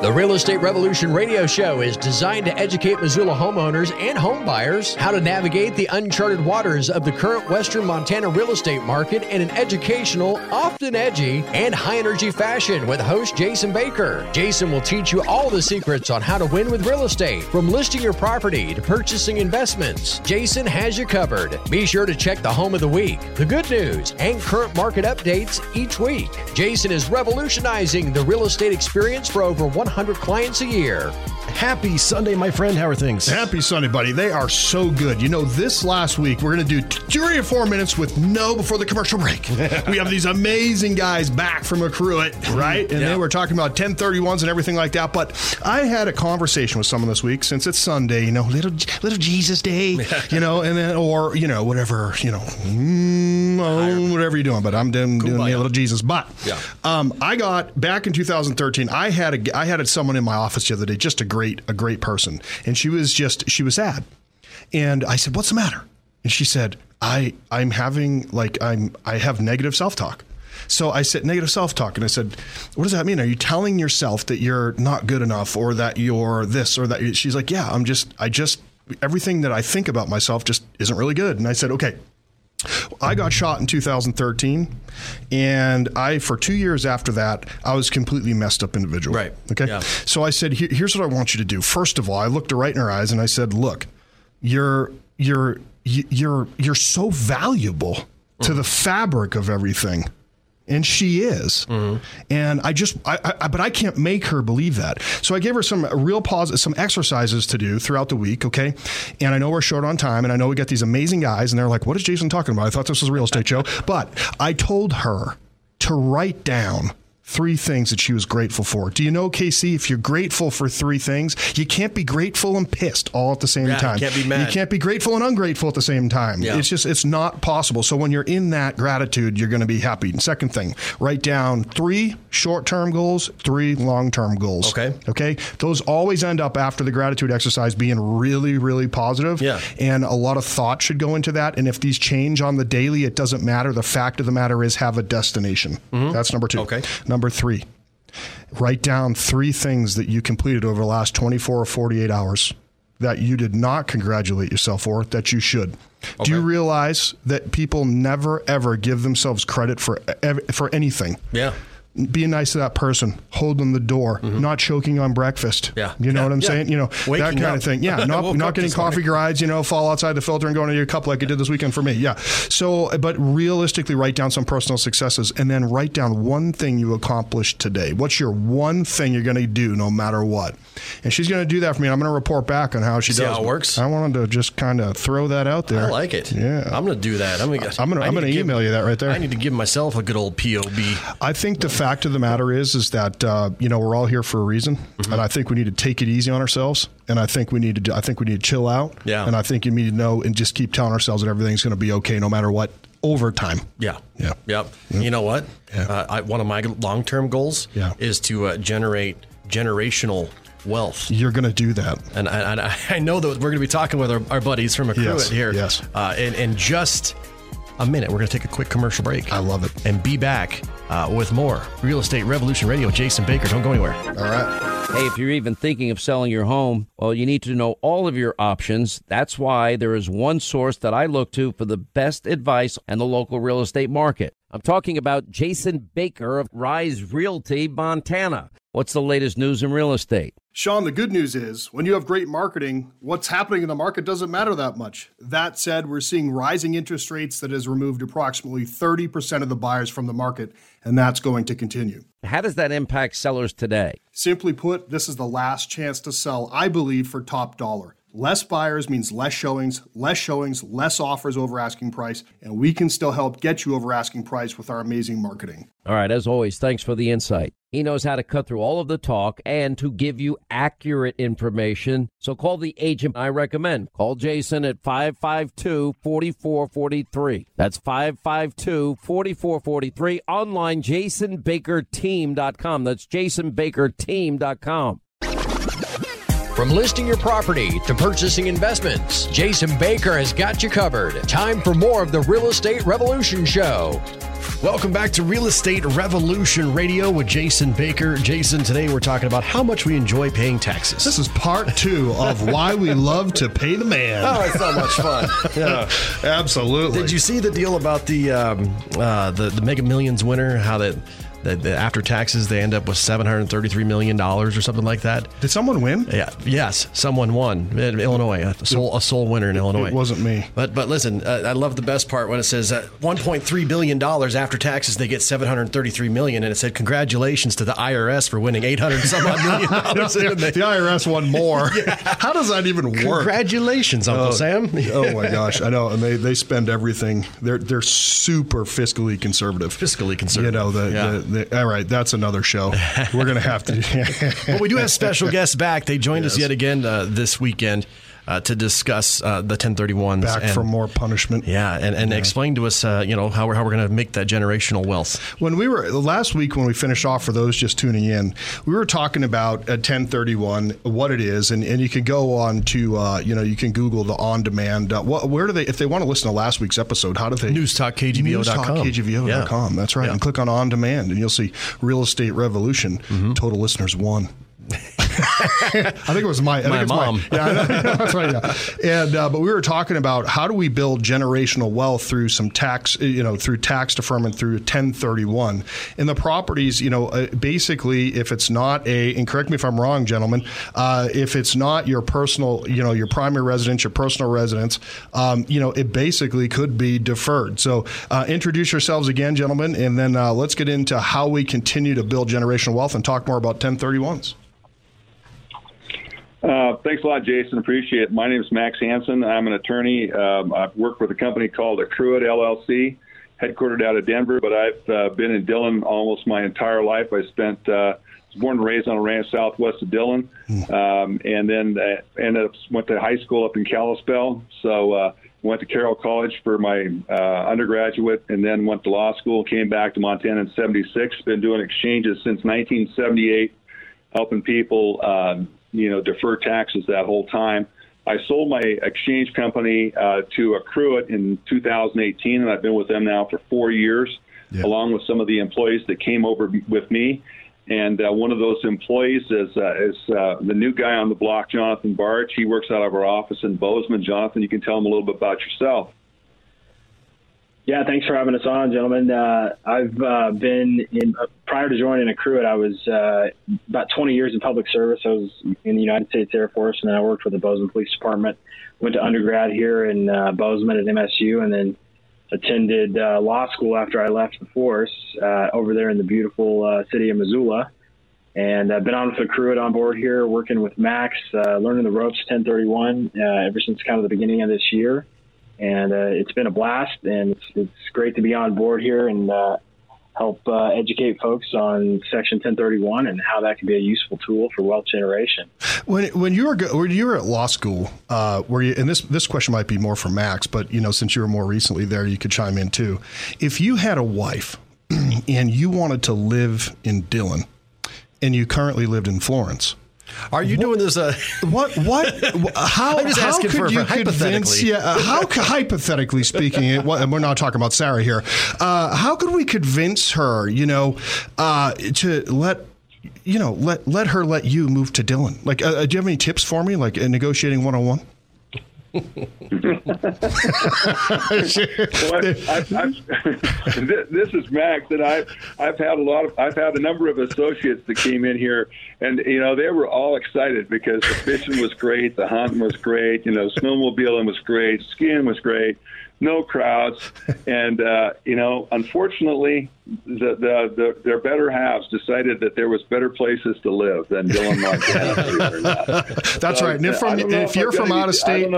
The Real Estate Revolution radio show is designed to educate Missoula homeowners and home buyers how to navigate the uncharted waters of the current Western Montana real estate market in an educational, often edgy, and high energy fashion with host Jason Baker. Jason will teach you all the secrets on how to win with real estate, from listing your property to purchasing investments. Jason has you covered. Be sure to check the home of the week, the good news, and current market updates each week. Jason is revolutionizing the real estate experience for over 100 clients a year. Happy Sunday, my friend. How are things? Happy Sunday, buddy. They are so good. You know, this last week, we're going to do three or four minutes with no before the commercial break. we have these amazing guys back from Accruit, right? And Yeah. they were talking about 1031s and everything like that. But I had a conversation with someone this week since it's Sunday, you know, little little Jesus Day, you know, and then, or, you know, whatever, you know, mm, oh, whatever you're doing. But I'm doing, doing me a little Jesus. But Yeah. um, I got back in 2013. I had a I had someone in my office the other day, just a great a great person, and she was just she was sad, and I said, "What's the matter?" And she said, "I I'm having like I'm I have negative self talk." So I said negative self talk, and I said, "What does that mean? Are you telling yourself that you're not good enough, or that you're this or that?" She's like, "Yeah, I'm just I just everything that I think about myself just isn't really good." And I said, "Okay." I got shot in 2013, and I for two years after that, I was completely messed up individual. Right. Okay. Yeah. So I said, "Here- "Here's what I want you to do." First of all, I looked her right in her eyes and I said, "Look, you're you're you're you're so valuable to the mm. fabric of everything." And she is, mm-hmm. and I just, I, I, but I can't make her believe that. So I gave her some real pause, some exercises to do throughout the week. Okay, and I know we're short on time, and I know we got these amazing guys, and they're like, "What is Jason talking about?" I thought this was a real estate show, but I told her to write down three things that she was grateful for. Do you know, Casey, if you're grateful for three things, you can't be grateful and pissed all at the same Yeah, you time. can't be mad. You can't be grateful and ungrateful at the same time. Yeah. It's just, it's not possible. So when you're in that gratitude, you're going to be happy. And second thing, write down three short term goals, three long term goals. Okay. Okay. Those always end up after the gratitude exercise being really, really positive. Yeah. And a lot of thought should go into that. And if these change on the daily, it doesn't matter. The fact of the matter is have a destination. That's number two. Mm-hmm. Okay. Number three, write down three things that you completed over the last 24 or 48 hours that you did not congratulate yourself for that you should. Do you realize that people never ever give themselves credit for for anything? Yeah. Being nice to that person, holding the door, not choking on breakfast. Mm-hmm. Yeah. You know Yeah. what I'm Yeah. saying? You know, that kind up. of thing. Yeah. Not, not getting coffee grinds, you know, fall outside the filter and going into your cup like you did this weekend for me. Yeah. So, but realistically, write down some personal successes and then write down one thing you accomplished today. What's your one thing you're going to do no matter what? And she's going to do that for me. I'm going to report back on how she See does. how it works? I wanted to just kind of throw that out there. I like it. Yeah. I'm going to do that. I'm going to. I'm gonna- I'm gonna email you that right there. I need to give myself a good old POB. I think the fact of the matter is, is that uh, you know we're all here for a reason, Mm-hmm. and I think we need to take it easy on ourselves, and I think we need to, do, I think we need to chill out, Yeah. and I think you need to know and just keep telling ourselves that everything's going to be okay no matter what over time. Yeah. Yeah. Yep. You know what? Yeah. Uh, I, one of my long term goals Yeah. is to uh, generate generational wealth. You're going to do that. And I, I- I know that we're going to be talking with our, our buddies from Accruit Yes, here. yes. Uh, in, in just a minute, we're going to take a quick commercial break. I love it. And be back uh, with more Real Estate Revolution Radio. Jason Baker, don't go anywhere. All right. Hey, if you're even thinking of selling your home, well, you need to know all of your options. That's why there is one source that I look to for the best advice on the local real estate market. I'm talking about Jason Baker of Rise Realty, Montana. What's the latest news in real estate? Sean, the good news is when you have great marketing, what's happening in the market doesn't matter that much. That said, we're seeing rising interest rates that has removed approximately 30% of the buyers from the market, and that's going to continue. How does that impact sellers today? Simply put, this is the last chance to sell, I believe, for top dollar. Less buyers means less showings, less showings, less offers over asking price, and we can still help get you over asking price with our amazing marketing. All right, as always, thanks for the insight. He knows how to cut through all of the talk and to give you accurate information. So call the agent I recommend. Call Jason at 552 4443. That's 552 4443. Online, jasonbakerteam.com. That's jasonbakerteam.com. From listing your property to purchasing investments, Jason Baker has got you covered. Time for more of the Real Estate Revolution Show. Welcome back to Real Estate Revolution Radio with Jason Baker. Jason, today we're talking about how much we enjoy paying taxes. This is part two of why we love to pay the man. Oh, it's so much fun. Yeah, absolutely. Did you see the deal about the um, uh, the the Mega Millions winner? How that the, the, after taxes they end up with seven hundred thirty-three million dollars or something like that. Did someone win? Yeah. Yes, someone won in Illinois. A sole, a sole winner in Illinois. It wasn't me. But but listen, uh, I love the best part when it says uh, one point three billion dollars after taxes they get seven hundred thirty-three million, and it said congratulations to the IRS for winning eight hundred some odd million dollars. the, the IRS won more. yeah. How does that even work? Congratulations, Uncle oh, Sam. oh my gosh, I know, and they, they spend everything. They're they're super fiscally conservative. Fiscally conservative. You know the, yeah. the all right. That's another show. We're going to have to. but we do have special guests back. They joined yes. us yet again uh, this weekend uh, to discuss uh, the 1031s. Back and, for more punishment. Yeah, and, and yeah. explain to us, uh, you know, how we're, how we're going to make that generational wealth. When we were last week, when we finished off for those just tuning in, we were talking about a 1031, what it is, and, and you can go on to, uh, you know, you can Google the on demand. Uh, what, where do they, if they want to listen to last week's episode, how do they? NewsTalkKGVO.com. NewsTalkKGVO.com. Yeah. That's right. Yeah. And click on on demand, and you'll see Real Estate Revolution. Mm-hmm. Total listeners one. I think it was my, I my mom. My, yeah, that's right. Yeah. And uh, but we were talking about how do we build generational wealth through some tax, you know, through tax deferment through 1031. And the properties, you know, uh, basically, if it's not a, and correct me if I'm wrong, gentlemen, uh, if it's not your personal, you know, your primary residence, your personal residence, um, you know, it basically could be deferred. So uh, introduce yourselves again, gentlemen, and then uh, let's get into how we continue to build generational wealth and talk more about 1031s. Uh, thanks a lot, Jason. Appreciate it. My name is Max Hansen. I'm an attorney. Um, I've worked with a company called Accruit LLC, headquartered out of Denver, but I've uh, been in Dillon almost my entire life. I spent uh, was born and raised on a ranch southwest of Dillon, hmm. um, and then uh, ended up went to high school up in Kalispell. So uh, went to Carroll College for my uh, undergraduate, and then went to law school. Came back to Montana in '76. Been doing exchanges since 1978, helping people. You know, defer taxes that whole time. I sold my exchange company uh, to Accruit in 2018, and I've been with them now for four years, yeah. along with some of the employees that came over with me. And uh, one of those employees is, uh, is uh, the new guy on the block, Jonathan Barch. He works out of our office in Bozeman. Jonathan, you can tell him a little bit about yourself. Yeah, thanks for having us on, gentlemen. Uh, I've uh, been in uh, prior to joining Accruit, I was uh, about 20 years in public service. I was in the United States Air Force, and then I worked for the Bozeman Police Department. Went to undergrad here in uh, Bozeman at MSU, and then attended uh, law school after I left the force over there in the beautiful city of Missoula. And I've been on with Accruit on board here, working with Max, learning the ropes 1031 ever since kind of the beginning of this year and uh, it's been a blast. And it's, it's great to be on board here and uh, help uh, educate folks on Section 1031 and how that can be a useful tool for wealth generation. When when you were when you were at law school, uh, were you? And this this question might be more for Max, but you know, since you were more recently there, you could chime in too. If you had a wife and you wanted to live in Dillon, and you currently lived in Florence are you what, doing this? Uh, what? What? How? I'm just how asking could for, you for convince? Yeah. Uh, how? hypothetically speaking, and we're not talking about Sarah here. Uh, how could we convince her? You know, uh, to let you know let let her let you move to Dillon. Like, uh, uh, do you have any tips for me? Like negotiating one on one this is Max, and I've I've had a lot of I've had a number of associates that came in here, and you know they were all excited because the fishing was great, the hunting was great, you know snowmobiling was great, skiing was great, no crowds, and uh, you know, unfortunately, the, the, the their better halves decided that there was better places to live than Dillon, Montana. That's so, right. And if, from, if, if you're from out of state,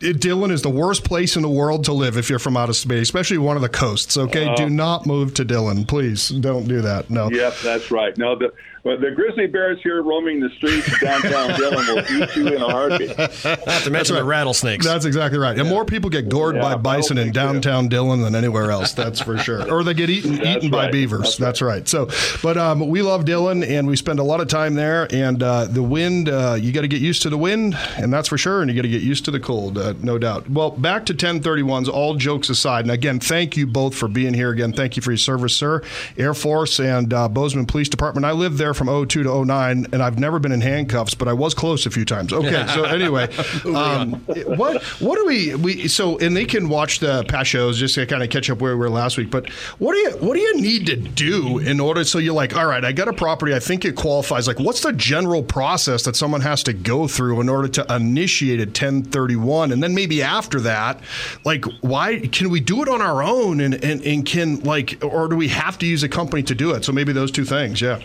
Dillon is the worst place in the world to live if you're from out of state, especially one of the coasts. Okay, uh, do not move to Dillon, please. Don't do that. No. Yep, that's right. No, the well, the grizzly bears here roaming the streets of downtown Dillon will eat you in a heartbeat. Not to mention right. the rattlesnakes. That's exactly right. And more people get gored yeah, by bison in downtown Dillon than anywhere else. That's for sure. Or they get eaten eaten right. by beavers. That's, that's right. right. So, but um, we love Dillon, and we spend a lot of time there. And uh, the wind, uh, you got to get used to the wind, and that's for sure. And you got to get used to the cold. Uh, uh, no doubt. Well, back to 1031s, all jokes aside. And again, thank you both for being here. Again, thank you for your service, sir. Air Force and uh, Bozeman Police Department. I lived there from 02 to 09, and I've never been in handcuffs, but I was close a few times. Okay, so anyway, um, what what do we, we, so, and they can watch the past shows just to kind of catch up where we were last week, but what do you, what do you need to do in order so you're like, all right, I got a property, I think it qualifies. Like, what's the general process that someone has to go through in order to initiate a 1031? And then maybe after that, like, why can we do it on our own and, and, and can, like, or do we have to use a company to do it? So maybe those two things, yeah.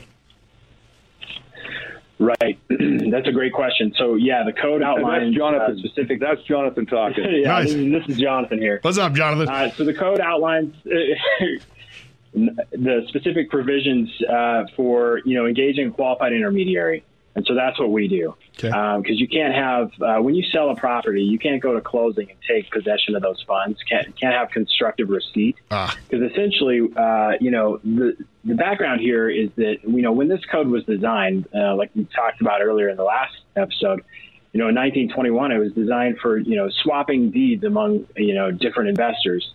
Right. That's a great question. So yeah, the code outlines that's Jonathan. Uh, specific. That's Jonathan talking. yeah, Nice. this, is, this is Jonathan here. What's up, Jonathan? Uh, so the code outlines the specific provisions uh, for you know engaging a qualified intermediary, and so that's what we do. Okay. Because you can't have uh, when you sell a property, you can't go to closing and take possession of those funds. Can't can't have constructive receipt. Ah. Because essentially, uh, you know, the the background here is that you know when this code was designed, uh, like we talked about earlier in the last episode, you know, in 1921, it was designed for you know swapping deeds among you know different investors.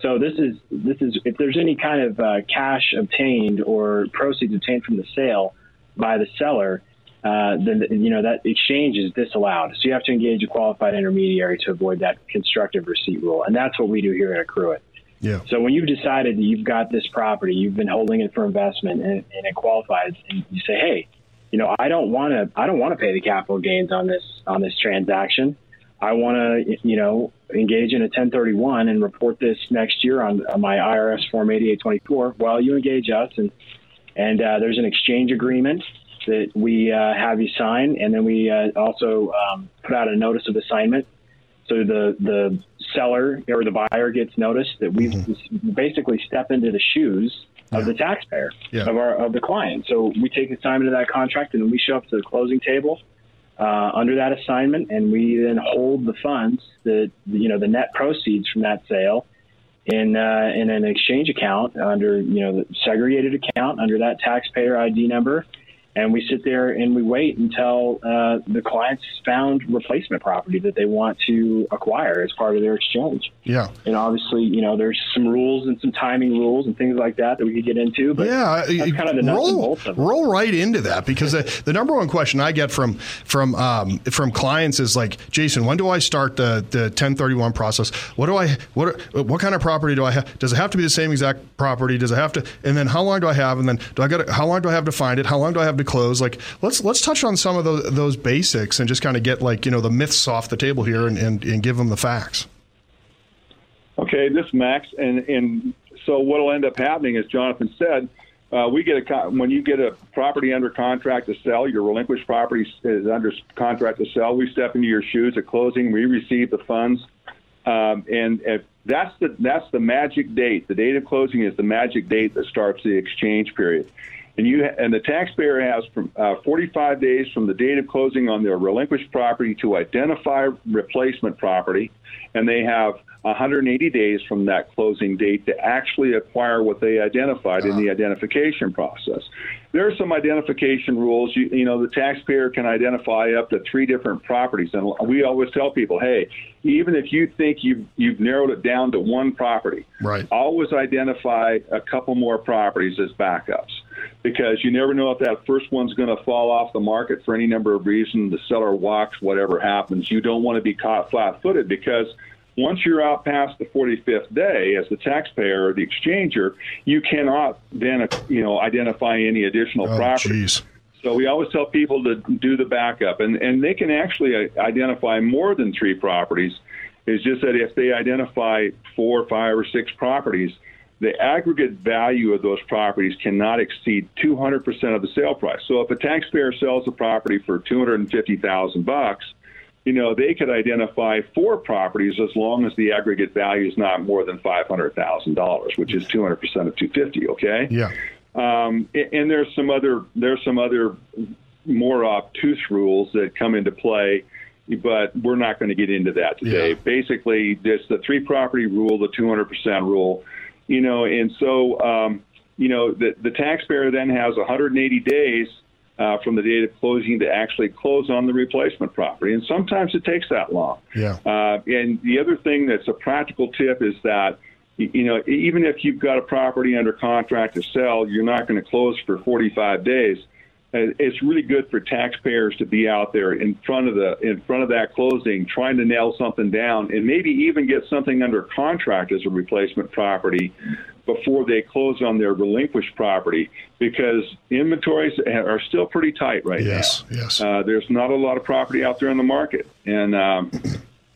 So this is this is if there's any kind of uh, cash obtained or proceeds obtained from the sale by the seller, uh, then you know that exchange is disallowed. So you have to engage a qualified intermediary to avoid that constructive receipt rule, and that's what we do here at Accruit. Yeah. So when you've decided that you've got this property, you've been holding it for investment, and, and it qualifies, and you say, hey, you know, I don't want to, I don't want to pay the capital gains on this on this transaction. I want to, you know, engage in a 1031 and report this next year on, on my IRS form 8824. Well, you engage us, and and uh, there's an exchange agreement that we uh, have you sign, and then we uh, also um, put out a notice of assignment. So the the seller or the buyer gets notice that we basically step into the shoes of the taxpayer Yeah. of our of the client. So we take assignment of that contract, and then we show up to the closing table uh, under that assignment, and we then hold the funds, the you know the net proceeds from that sale, in uh, in an exchange account under you know the segregated account under that taxpayer ID number, and we sit there and we wait until uh, the client's found replacement property that they want to acquire as part of their exchange. Yeah. And obviously, you know, there's some rules and some timing rules and things like that that we could get into. But yeah, that's kind of the roll, and bolts of roll right into that because the, the number one question I get from from um, from clients is like, Jason, when do I start the the 1031 process? What do I what what kind of property do I have? Does it have to be the same exact property? Does it have to? And then how long do I have? And then do I got how long do I have to find it? How long do I have to close? Like let's let's touch on some of those those basics and just kind of get like you know the myths off the table here and, and, and give them the facts. Okay, this Max, and and so what will end up happening, as Jonathan said, uh, we get a when you get a property under contract to sell, your relinquished property is under contract to sell. We step into your shoes at closing. We receive the funds, um, and if that's the that's the magic date. The date of closing is the magic date that starts the exchange period. And you and the taxpayer has from uh, 45 days from the date of closing on their relinquished property to identify replacement property, and they have 180 days from that closing date to actually acquire what they identified in the identification process. There are some identification rules. You, you know, the taxpayer can identify up to three different properties, and we always tell people, hey, even if you think you've you've narrowed it down to one property, Right. always identify a couple more properties as backups because you never know if that first one's going to fall off the market for any number of reasons. The seller walks, whatever happens. You don't want to be caught flat footed because once you're out past the 45th day as the taxpayer or the exchanger, you cannot then you know identify any additional Oh, property. jeez. So we always tell people to do the backup, and and they can actually uh, identify more than three properties. It's just that if they identify four, five, or six properties, the aggregate value of those properties cannot exceed 200% of the sale price. So if a taxpayer sells a property for 250,000 bucks, you know they could identify four properties as long as the aggregate value is not more than $500,000, which is 200% of 250. Okay. Yeah. Um, and there's some other there's some other more obtuse rules that come into play, but we're not going to get into that today. Yeah. Basically, this the three property rule, the 200% rule, you know, and so um, you know the the taxpayer then has 180 days uh, from the date of closing to actually close on the replacement property. And sometimes it takes that long. Yeah. Uh, and the other thing that's a practical tip is that, you know, even if you've got a property under contract to sell, you're not going to close for 45 days. It's really good for taxpayers to be out there in front of the in front of that closing, trying to nail something down, and maybe even get something under contract as a replacement property before they close on their relinquished property because inventories are still pretty tight right yes, now. Yes, uh, There's not a lot of property out there in the market, and um,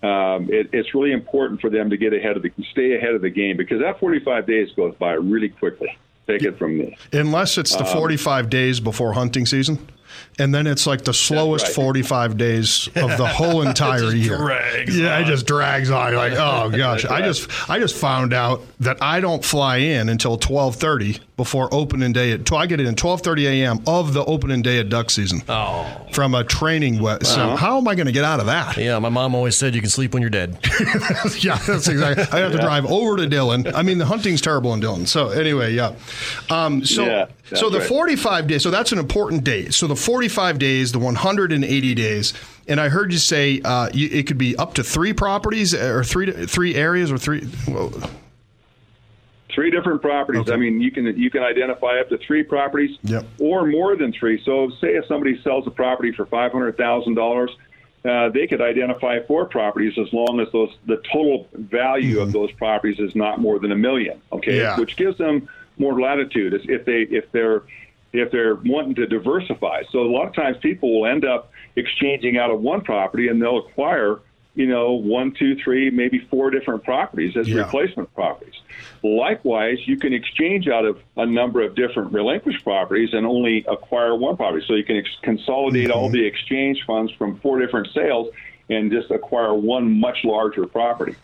um, it, it's really important for them to get ahead of the stay ahead of the game because that 45 days goes by really quickly. Take it from me. Unless it's the um, 45 days before hunting season and then it's like the slowest right. 45 days of the whole entire year. yeah, on. it just drags on. You're like, oh gosh, I just I just found out that I don't fly in until 12:30 before opening day. At, I get in 12:30 a.m. of the opening day of duck season. Oh, from a training. Wet. So uh-huh. how am I going to get out of that? Yeah, my mom always said you can sleep when you're dead. yeah, that's exactly. I have to drive over to Dillon. I mean, the hunting's terrible in Dillon. So anyway, yeah. Um, so yeah, so the right. 45 days. So that's an important date. So the 45 days, the 180 days, and I heard you say uh, you, it could be up to three properties or three three areas or three. Well, three different properties. Okay. I mean, you can you can identify up to three properties yep. or more than three. So, say if somebody sells a property for five hundred thousand uh, dollars, they could identify four properties as long as those the total value mm-hmm. of those properties is not more than a million. Okay, yeah. which gives them more latitude if they if they're if they're wanting to diversify. So a lot of times people will end up exchanging out of one property and they'll acquire you know, one, two, three, maybe four different properties as yeah. replacement properties. Likewise, you can exchange out of a number of different relinquished properties and only acquire one property. So you can ex- consolidate mm-hmm. all the exchange funds from four different sales and just acquire one much larger property.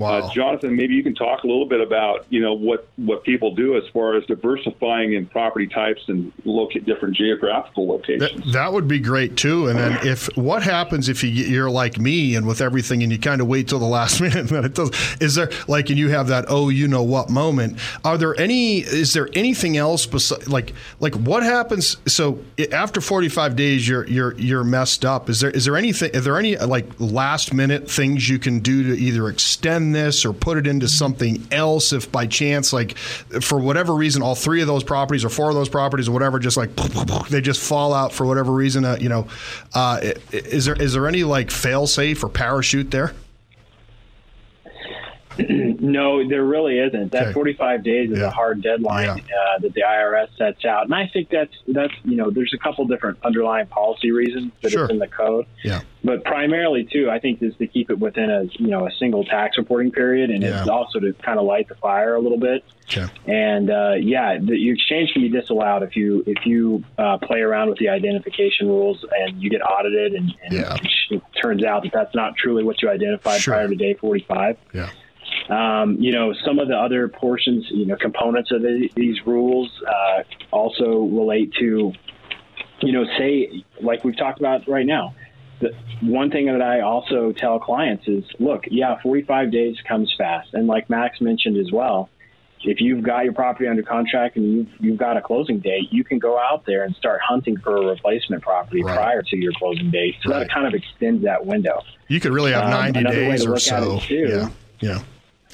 Wow. Uh, Jonathan, maybe you can talk a little bit about you know what what people do as far as diversifying in property types and look at different geographical locations. That, that would be great too. And then if what happens if you, you're like me and with everything and you kind of wait till the last minute and then it does is there like and you have that oh you know what moment? Are there any is there anything else besides like like what happens? So after 45 days you're you're you're messed up. Is there is there anything? Are there any like last minute things you can do to either extend this or put it into something else if by chance, like for whatever reason, all three of those properties or four of those properties or whatever, just like they just fall out for whatever reason. Uh, you know, uh, is there is there any like fail safe or parachute there? no, there really isn't. That okay. 45 days is yeah. a hard deadline yeah. uh, that the IRS sets out, and I think that's that's you know there's a couple different underlying policy reasons that sure. it's in the code. Yeah. But primarily too, I think is to keep it within a you know a single tax reporting period, and yeah. it's also to kind of light the fire a little bit. Okay. And uh, yeah, the, your exchange can be disallowed if you if you uh, play around with the identification rules and you get audited, and, and it turns out that that's not truly what you identified sure. prior to day 45. Yeah. Um, you know, some of the other portions, you know, components of the, these rules uh, also relate to, you know, say, like we've talked about right now. The one thing that I also tell clients is, look, yeah, 45 days comes fast, and like Max mentioned as well, if you've got your property under contract and you've, you've got a closing date, you can go out there and start hunting for a replacement property right. prior to your closing date. So right. that kind of extends that window. You could really have 90 um, days or so. Too, yeah. Yeah.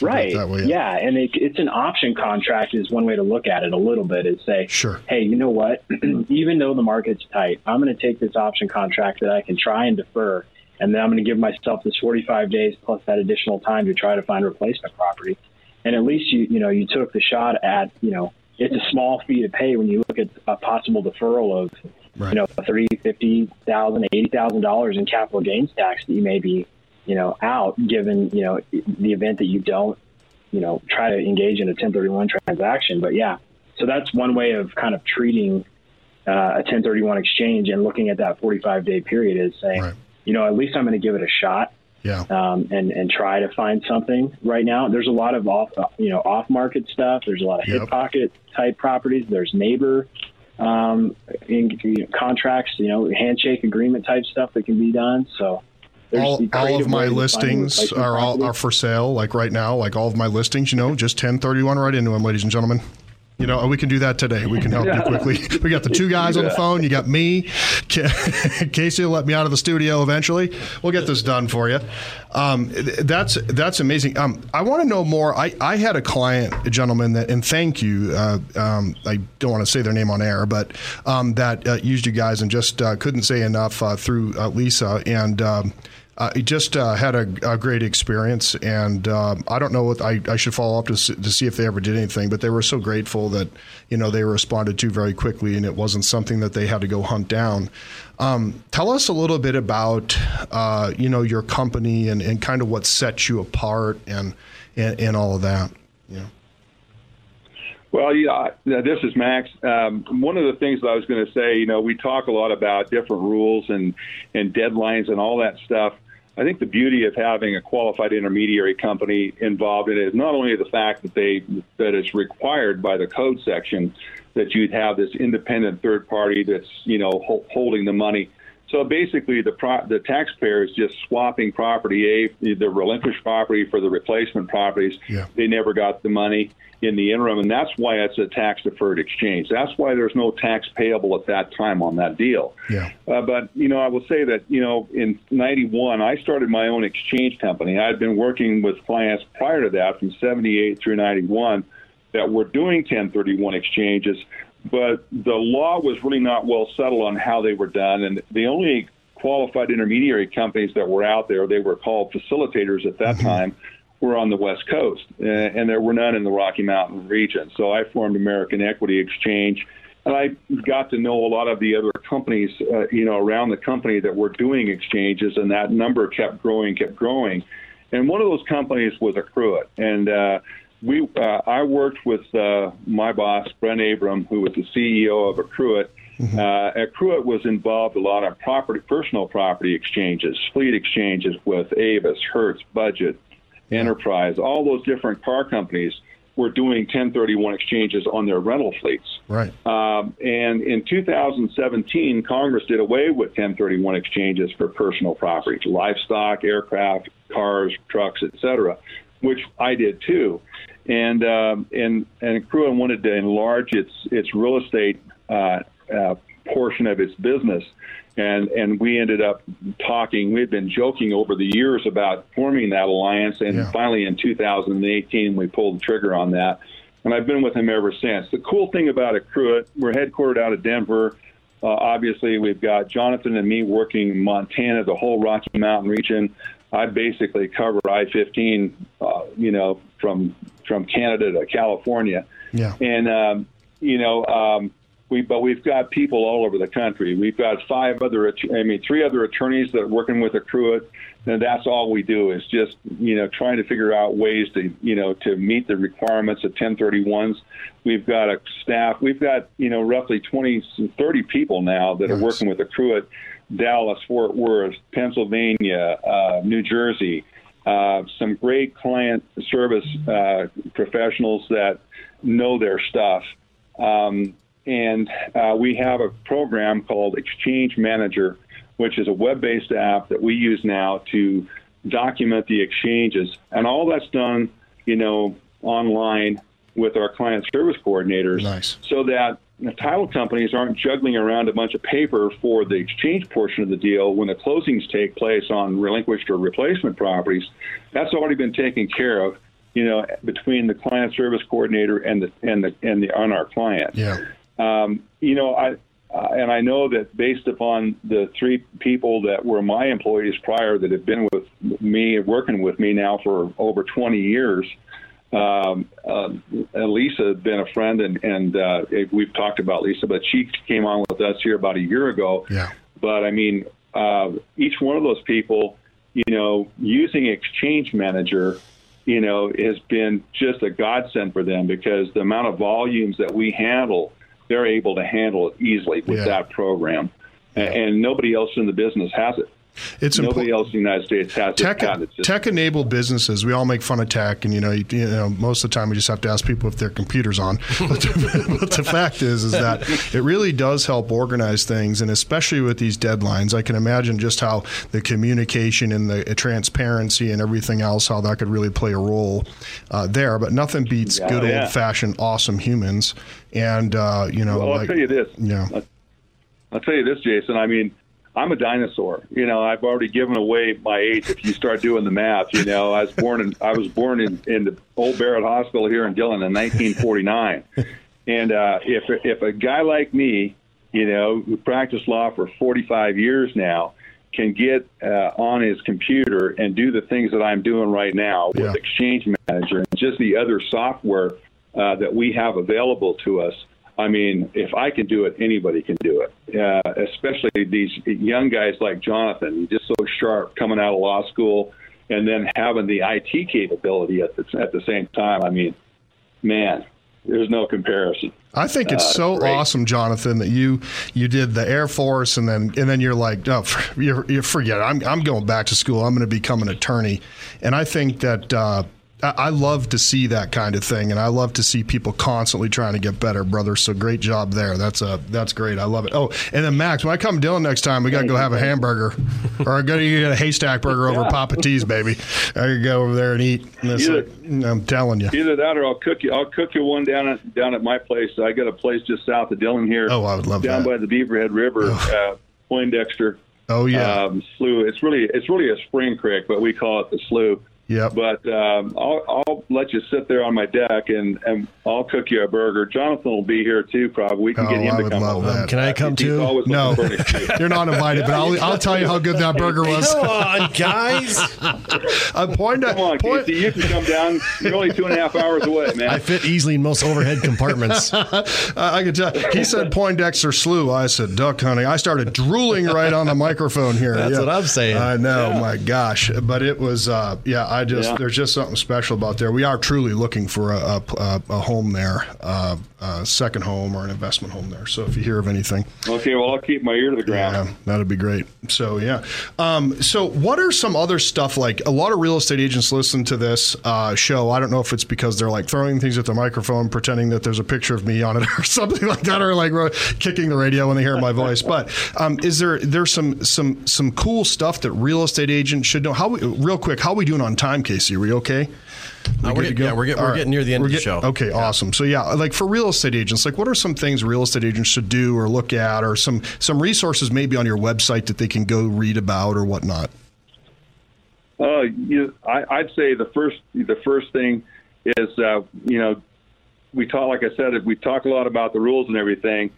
Right. Yeah. And it, it's an option contract is one way to look at it a little bit is say, sure. hey, you know what? Even though the market's tight, I'm going to take this option contract that I can try and defer. And then I'm going to give myself this 45 days plus that additional time to try to find replacement property. And at least you, you know, you took the shot at, you know, it's a small fee to pay when you look at a possible deferral of, right. you know, thirty, fifty thousand, eighty thousand dollars in capital gains tax that you may be you know, out given, you know, the event that you don't, you know, try to engage in a 1031 transaction. But yeah, so that's one way of kind of treating uh, a 1031 exchange and looking at that 45 day period is saying, right. you know, at least I'm going to give it a shot. Yeah. Um, and and try to find something right now. There's a lot of off you know off market stuff. There's a lot of yep. hip pocket type properties. There's neighbor um, in, you know, contracts. You know, handshake agreement type stuff that can be done. So all, all of my listings are all are for sale. Like right now, like all of my listings, you know, just 1031 right into them, ladies and gentlemen. You know, we can do that today. We can help you quickly. We got the two guys on the phone. You got me. Casey will let me out of the studio eventually. We'll get this done for you. Um, that's that's amazing. Um, I want to know more. I, I had a client, a gentleman that, and thank you. Uh, um, I don't want to say their name on air, but um, that uh, used you guys and just uh, couldn't say enough uh, through uh, Lisa and. Uh, just uh, had a, a, great experience, and um, I don't know what I, I should follow up to, to see if they ever did anything. But they were so grateful that you know they responded to very quickly, and it wasn't something that they had to go hunt down. Um, tell us a little bit about uh, you know your company and, and kind of what sets you apart and and, and all of that. Yeah. Well, yeah, this is Max. Um, one of the things that I was going to say, you know, we talk a lot about different rules and and deadlines and all that stuff. I think the beauty of having a qualified intermediary company involved in it is not only the fact that they that it's required by the code section that you'd have this independent third party that's you know ho- holding the money. So basically, the pro- the taxpayer is just swapping property A, the relinquished property for the replacement properties. Yeah. They never got the money in the interim, and that's why it's a tax deferred exchange. That's why there's no tax payable at that time on that deal. Yeah. Uh, but you know, I will say that you know, in '91, I started my own exchange company. I had been working with clients prior to that, from '78 through '91, that were doing 1031 exchanges. But the law was really not well settled on how they were done, and the only qualified intermediary companies that were out there, they were called facilitators at that time were on the West Coast, and there were none in the Rocky Mountain region. So I formed American Equity Exchange, and I got to know a lot of the other companies, uh, you know, around the company that were doing exchanges, and that number kept growing, kept growing. And one of those companies was Accruit, and uh, we, uh, I worked with uh, my boss, Brent Abrahm, who was the CEO of Accruit. Mm-hmm. Uh, Accruit was involved a lot of property, personal property exchanges, fleet exchanges with Avis, Hertz, Budget, Enterprise, all those different car companies were doing 1031 exchanges on their rental fleets. Right. Um, and in 2017, Congress did away with 1031 exchanges for personal property, livestock, aircraft, cars, trucks, etc., which I did too. And um, and and Accruit wanted to enlarge its its real estate uh, uh, portion of its business and and we ended up talking. We had been joking over the years about forming that alliance, and Yeah. finally in 2018 we pulled the trigger on that. And I've been with him ever since. The cool thing about Accruit, we're headquartered out of Denver. Uh, obviously, we've got Jonathan and me working in Montana, the whole Rocky Mountain region. I basically cover I-15, uh, you know, from from Canada to California Yeah. and um, you know um, we but we've got people all over the country. We've got five other I mean three other attorneys that are working with Accruit, and that's all we do is just you know trying to figure out ways to you know to meet the requirements of 1031s. We've got a staff. We've got you know roughly 20 30 people now that are working with Accruit. Dallas, Fort Worth, Pennsylvania, uh, New Jersey, uh, some great client service uh, professionals that know their stuff. Um, and uh, we have a program called Exchange Manager, which is a web based app that we use now to document the exchanges. And all that's done, you know, online with our client service coordinators Nice. so that the title companies aren't juggling around a bunch of paper for the exchange portion of the deal when the closings take place on relinquished or replacement properties. That's already been taken care of, you know, between the client service coordinator and the and the and the on our client. Yeah. Um, you know, I uh, and I know that based upon the three people that were my employees prior that have been with me working with me now for over 20 years. Um, uh, Lisa had been a friend, and and uh, we've talked about Lisa, but she came on with us here about a year ago. Yeah. But I mean, uh, each one of those people, you know, using Exchange Manager, you know, has been just a godsend for them because the amount of volumes that we handle, they're able to handle it easily with Yeah. that program, A- and nobody else in the business has it. It's Nobody impo- else in the United States has tech this patent. It's just- tech enabled businesses. We all make fun of tech, and you know, you, you know, most of the time we just have to ask people if their computers on. but, the, but the fact is, is that it really does help organize things, and especially with these deadlines, I can imagine just how the communication and the transparency and everything else, how that could really play a role uh, there. But nothing beats Yeah, good yeah. old fashioned awesome humans, and uh, you know, Well, I'll like, tell you this. yeah. I'll tell you this, Jason. I mean, I'm a dinosaur. You know, I've already given away my age if you start doing the math. You know, I was born in I was born in, in the old Barrett Hospital here in Dillon in 1949, and uh, if if a guy like me, you know, who practiced law for 45 years now, can get uh, on his computer and do the things that I'm doing right now with Exchange Manager and just the other software uh, that we have available to us. I mean, if I can do it, anybody can do it. Uh, especially these young guys like Jonathan, just so sharp coming out of law school, and then having the IT capability at the at the same time. I mean, man, there's no comparison. I think it's Uh, so great. awesome, Jonathan, that you you did the Air Force and then and then you're like, no, you you forget. It. I'm I'm going back to school. I'm going to become an attorney, and I think that. Uh, I love to see that kind of thing, and I love to see people constantly trying to get better, brother. So great job there. That's a that's great. I love it. Oh, and then Max, when I come to Dillon next time, we got to go have a hamburger, or I got to get a haystack burger over Yeah. Papa T's, baby. I could go over there and eat. Either- I'm telling you. Either that, or I'll cook you. I'll cook you one down at down at my place. I got a place just south of Dillon here. Oh, I would love down that. by the Beaverhead River, uh, Poindexter. Oh yeah. um, slough. It's really it's really a spring creek, but we call it the slough. Yep. But um, I'll, I'll let you sit there on my deck and, and I'll cook you a burger. Jonathan will be here too, probably. We can Oh, get him I to come love over. that. Can I come He's too? No, looking for an excuse. you're not invited, but I'll, I'll tell you how good that burger was. Come on, guys. Point, Come on, point, Casey, you can come down. You're only two and a half hours away, man. I fit easily in most overhead compartments. uh, I could tell. He said Poindexter Slough. I said duck hunting. I started drooling right on the microphone here. That's what I'm saying. I know, my gosh, but it was. Uh, yeah, I just Yeah. there's just something special about there. We are truly looking for a, a, a, home there, uh, a second home or an investment home there. So if you hear of anything, okay, well, I'll keep my ear to the ground. Yeah, that'd be great. So yeah. Um, so what are some other stuff like? A lot of real estate agents listen to this uh, show. I don't know if it's because they're like throwing things at the microphone, pretending that there's a picture of me on it or something like that, or like kicking the radio when they hear my voice. But um, is there there's some some some cool stuff that real estate agents should know? How we, real quick? How we doing on time, Casey? Are we okay? We're good to getting- yeah, we're get- we're All getting near the end We're of the get- show. Okay, awesome. So yeah, like for real estate agents, like what are some things real estate agents should do or look at, or some some resources maybe on your website that they can go read about or whatnot? Uh, you, I, I'd say the first the first thing is uh, you know we talk like I said we talk a lot about the rules and everything.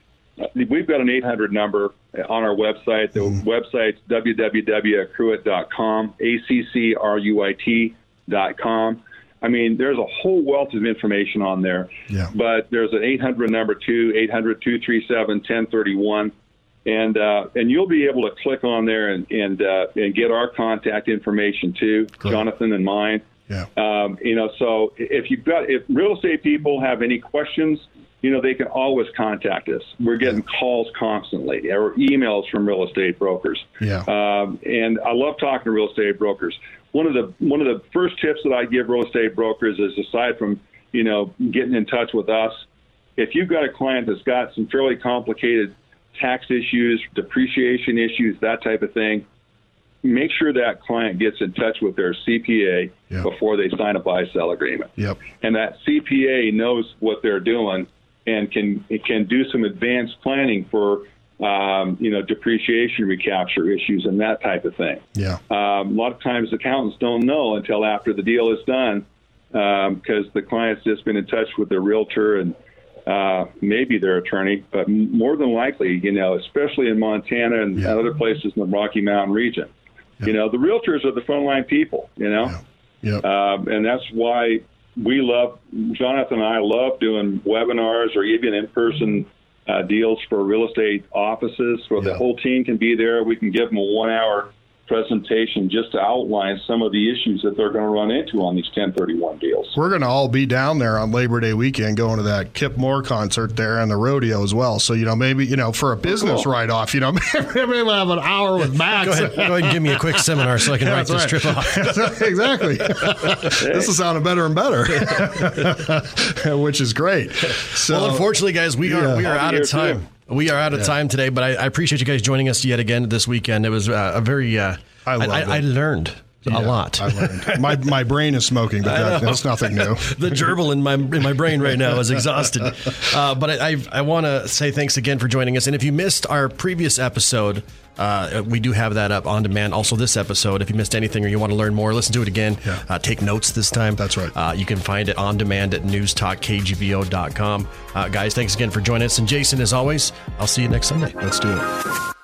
We've got an 800 number on our website. The website's www.accruit.com, a c c r u i t dot com. I mean, there's a whole wealth of information on there. Yeah. But there's an 800 number too, 800 237 1031 and uh, and you'll be able to click on there and and uh, and get our contact information too, Jonathan and mine. Yeah. Um, you know, so if you've got if real estate people have any questions, you know, they can always contact us. We're getting calls constantly or emails from real estate brokers. Yeah. Um, and I love talking to real estate brokers. One of the one of the first tips that I give real estate brokers is aside from you know getting in touch with us, if you've got a client that's got some fairly complicated tax issues, depreciation issues, that type of thing, make sure that client gets in touch with their CPA Yeah. before they sign a buy sell agreement. Yep. And that CPA knows what they're doing and can can do some advanced planning for um, you know depreciation recapture issues and that type of thing. Yeah. Um, a lot of times accountants don't know until after the deal is done because the client's just been in touch with their realtor and uh, maybe their attorney, but more than likely, you know, especially in Montana and Yeah. other places in the Rocky Mountain region, you know, the realtors are the frontline people, you know, Yep. um, and that's why we love Jonathan and I love doing webinars or even in-person uh, deals for real estate offices, where Yeah. the whole team can be there. We can give them a one-hour presentation just to outline some of the issues that they're going to run into on these 1031 deals. We're going to all be down there on Labor Day weekend going to that Kip Moore concert there and the rodeo as well. So, you know, maybe, you know, for a business cool. write off, you know, maybe we'll have an hour with Max. Go ahead, go ahead and give me a quick seminar so I can write this That's trip right. off. exactly. this is sounding better and better, which is great. So, Well, unfortunately, guys, we are Yeah. we are I'll out of time. too. We are out of time today, but I, I appreciate you guys joining us yet again this weekend. It was uh, a very uh, I I. I learned a lot. I learned. My, my brain is smoking, but that, that's nothing new. the gerbil in my in my brain right now is exhausted. Uh, but I I, I want to say thanks again for joining us. And if you missed our previous episode, uh, we do have that up on demand. Also, this episode, if you missed anything or you want to learn more, listen to it again. Yeah. Uh, take notes this time. That's right. Uh, you can find it on demand at newstalkkgvo.com. Uh, guys, thanks again for joining us. And Jason, as always, I'll see you next Sunday. Let's do it.